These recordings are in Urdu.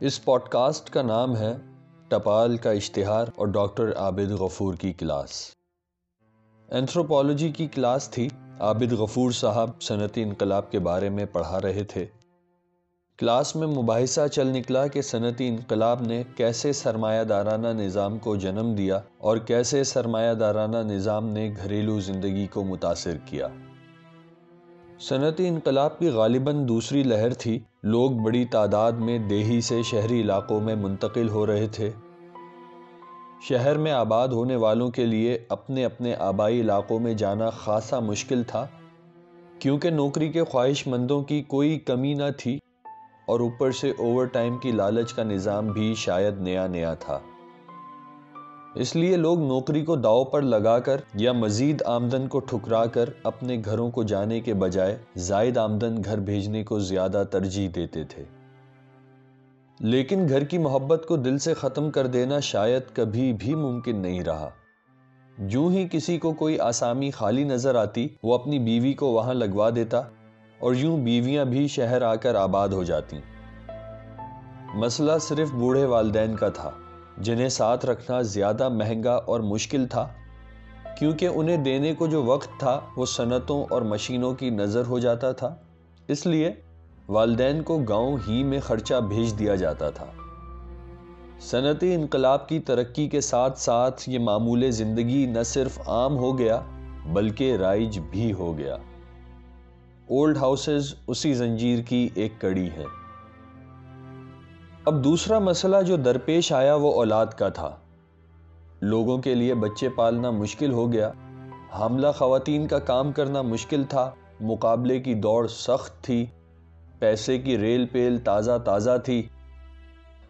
اس پوڈ کاسٹ کا نام ہے ٹپال کا اشتہار اور ڈاکٹر عابد غفور کی کلاس۔ اینتھروپولوجی کی کلاس تھی۔ عابد غفور صاحب صنعتی انقلاب کے بارے میں پڑھا رہے تھے۔ کلاس میں مباحثہ چل نکلا کہ صنعتی انقلاب نے کیسے سرمایہ دارانہ نظام کو جنم دیا اور کیسے سرمایہ دارانہ نظام نے گھریلو زندگی کو متاثر کیا۔ صنعتی انقلاب کی غالباً دوسری لہر تھی۔ لوگ بڑی تعداد میں دیہی سے شہری علاقوں میں منتقل ہو رہے تھے۔ شہر میں آباد ہونے والوں کے لیے اپنے اپنے آبائی علاقوں میں جانا خاصا مشکل تھا، کیونکہ نوکری کے خواہش مندوں کی کوئی کمی نہ تھی اور اوپر سے اوور ٹائم کی لالچ کا نظام بھی شاید نیا نیا تھا۔ اس لیے لوگ نوکری کو داؤ پر لگا کر یا مزید آمدن کو ٹھکرا کر اپنے گھروں کو جانے کے بجائے زائد آمدن گھر بھیجنے کو زیادہ ترجیح دیتے تھے۔ لیکن گھر کی محبت کو دل سے ختم کر دینا شاید کبھی بھی ممکن نہیں رہا۔ جو ہی کسی کو کوئی آسامی خالی نظر آتی، وہ اپنی بیوی کو وہاں لگوا دیتا اور یوں بیویاں بھی شہر آ کر آباد ہو جاتی۔ مسئلہ صرف بوڑھے والدین کا تھا۔ جنہیں ساتھ رکھنا زیادہ مہنگا اور مشکل تھا، کیونکہ انہیں دینے کو جو وقت تھا، وہ صنعتوں اور مشینوں کی نظر ہو جاتا تھا۔ اس لیے والدین کو گاؤں ہی میں خرچہ بھیج دیا جاتا تھا۔ صنعتی انقلاب کی ترقی کے ساتھ ساتھ یہ معمول زندگی نہ صرف عام ہو گیا، بلکہ رائج بھی ہو گیا۔ اولڈ ہاؤسز اسی زنجیر کی ایک کڑی ہے اب دوسرا مسئلہ جو درپیش آیا وہ اولاد کا تھا۔ لوگوں کے لیے بچے پالنا مشکل ہو گیا۔ حاملہ خواتین کا کام کرنا مشکل تھا۔ مقابلے کی دوڑ سخت تھی۔ پیسے کی ریل پیل تازہ تازہ تھی۔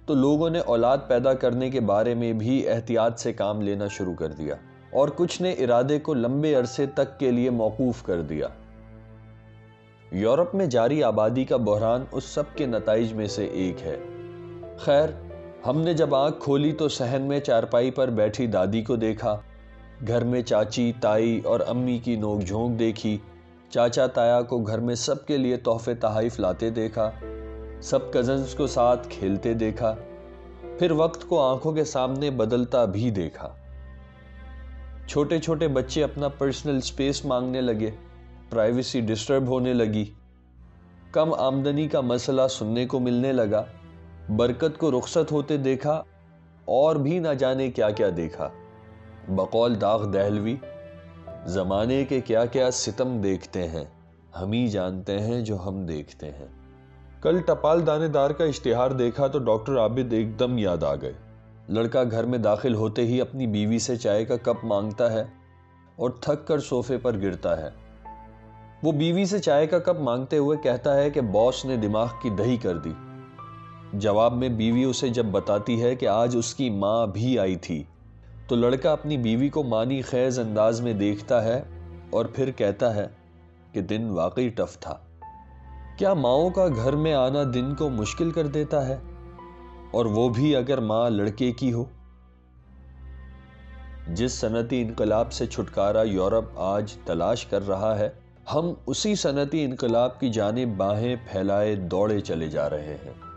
تو لوگوں نے اولاد پیدا کرنے کے بارے میں بھی احتیاط سے کام لینا شروع کر دیا۔ اور کچھ نے ارادے کو لمبے عرصے تک کے لیے موقوف کر دیا۔ یورپ میں جاری آبادی کا بحران اس سب کے نتائج میں سے ایک ہے۔ خیر، ہم نے جب آنکھ کھولی تو سہن میں چارپائی پر بیٹھی دادی کو دیکھا۔ گھر میں چاچی، تائی اور امی کی نوک جھونک دیکھی۔ چاچا تایا کو گھر میں سب کے لیے تحفے تحائف لاتے دیکھا۔ سب کزنز کو ساتھ کھیلتے دیکھا۔ پھر وقت کو آنکھوں کے سامنے بدلتا بھی دیکھا۔ چھوٹے چھوٹے بچے اپنا پرسنل سپیس مانگنے لگے۔ پرائیویسی ڈسٹرب ہونے لگی۔ کم آمدنی کا مسئلہ سننے کو ملنے لگا۔ برکت کو رخصت ہوتے دیکھا اور بھی نہ جانے کیا کیا دیکھا۔ بقول داغ دہلوی، زمانے کے کیا کیا ستم دیکھتے ہیں، ہم ہی جانتے ہیں جو ہم دیکھتے ہیں۔ کل ٹپال دانے دار کا اشتہار دیکھا تو ڈاکٹر عابد ایک دم یاد آ گئے۔ لڑکا گھر میں داخل ہوتے ہی اپنی بیوی سے چائے کا کپ مانگتا ہے اور تھک کر صوفے پر گرتا ہے۔ وہ بیوی سے چائے کا کپ مانگتے ہوئے کہتا ہے کہ باس نے دماغ کی دہی کر دی۔ جواب میں بیوی اسے جب بتاتی ہے کہ آج اس کی ماں بھی آئی تھی، تو لڑکا اپنی بیوی کو مانی خیز انداز میں دیکھتا ہے اور پھر کہتا ہے کہ دن واقعی ٹف تھا۔ کیا ماؤں کا گھر میں آنا دن کو مشکل کر دیتا ہے؟ اور وہ بھی اگر ماں لڑکے کی ہو۔ جس صنعتی انقلاب سے چھٹکارا یورپ آج تلاش کر رہا ہے، ہم اسی صنعتی انقلاب کی جانب باہیں پھیلائے دوڑے چلے جا رہے ہیں۔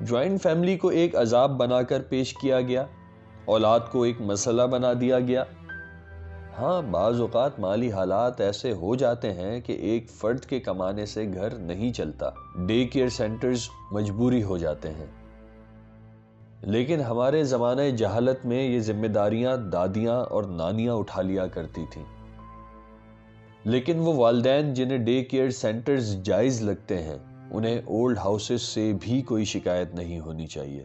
جوائنٹ فیملی کو ایک عذاب بنا کر پیش کیا گیا، اولاد کو ایک مسئلہ بنا دیا گیا۔ ہاں بعض اوقات مالی حالات ایسے ہو جاتے ہیں کہ ایک فرد کے کمانے سے گھر نہیں چلتا۔ ڈے کیئر سینٹرز مجبوری ہو جاتے ہیں۔ لیکن ہمارے زمانہ جہالت میں یہ ذمہ داریاں دادیاں اور نانیاں اٹھا لیا کرتی تھیں۔ لیکن وہ والدین جنہیں ڈے کیئر سینٹرز جائز لگتے ہیں انہیں اولڈ ہاؤسز سے بھی کوئی شکایت نہیں ہونی چاہیے۔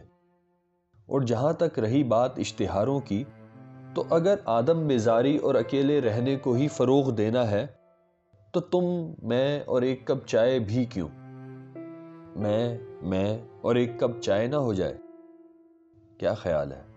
اور جہاں تک رہی بات اشتہاروں کی، تو اگر آدم بیزاری اور اکیلے رہنے کو ہی فروغ دینا ہے، تو تم، میں اور ایک کپ چائے بھی کیوں؟ میں میں اور ایک کپ چائے نہ ہو جائے۔ کیا خیال ہے؟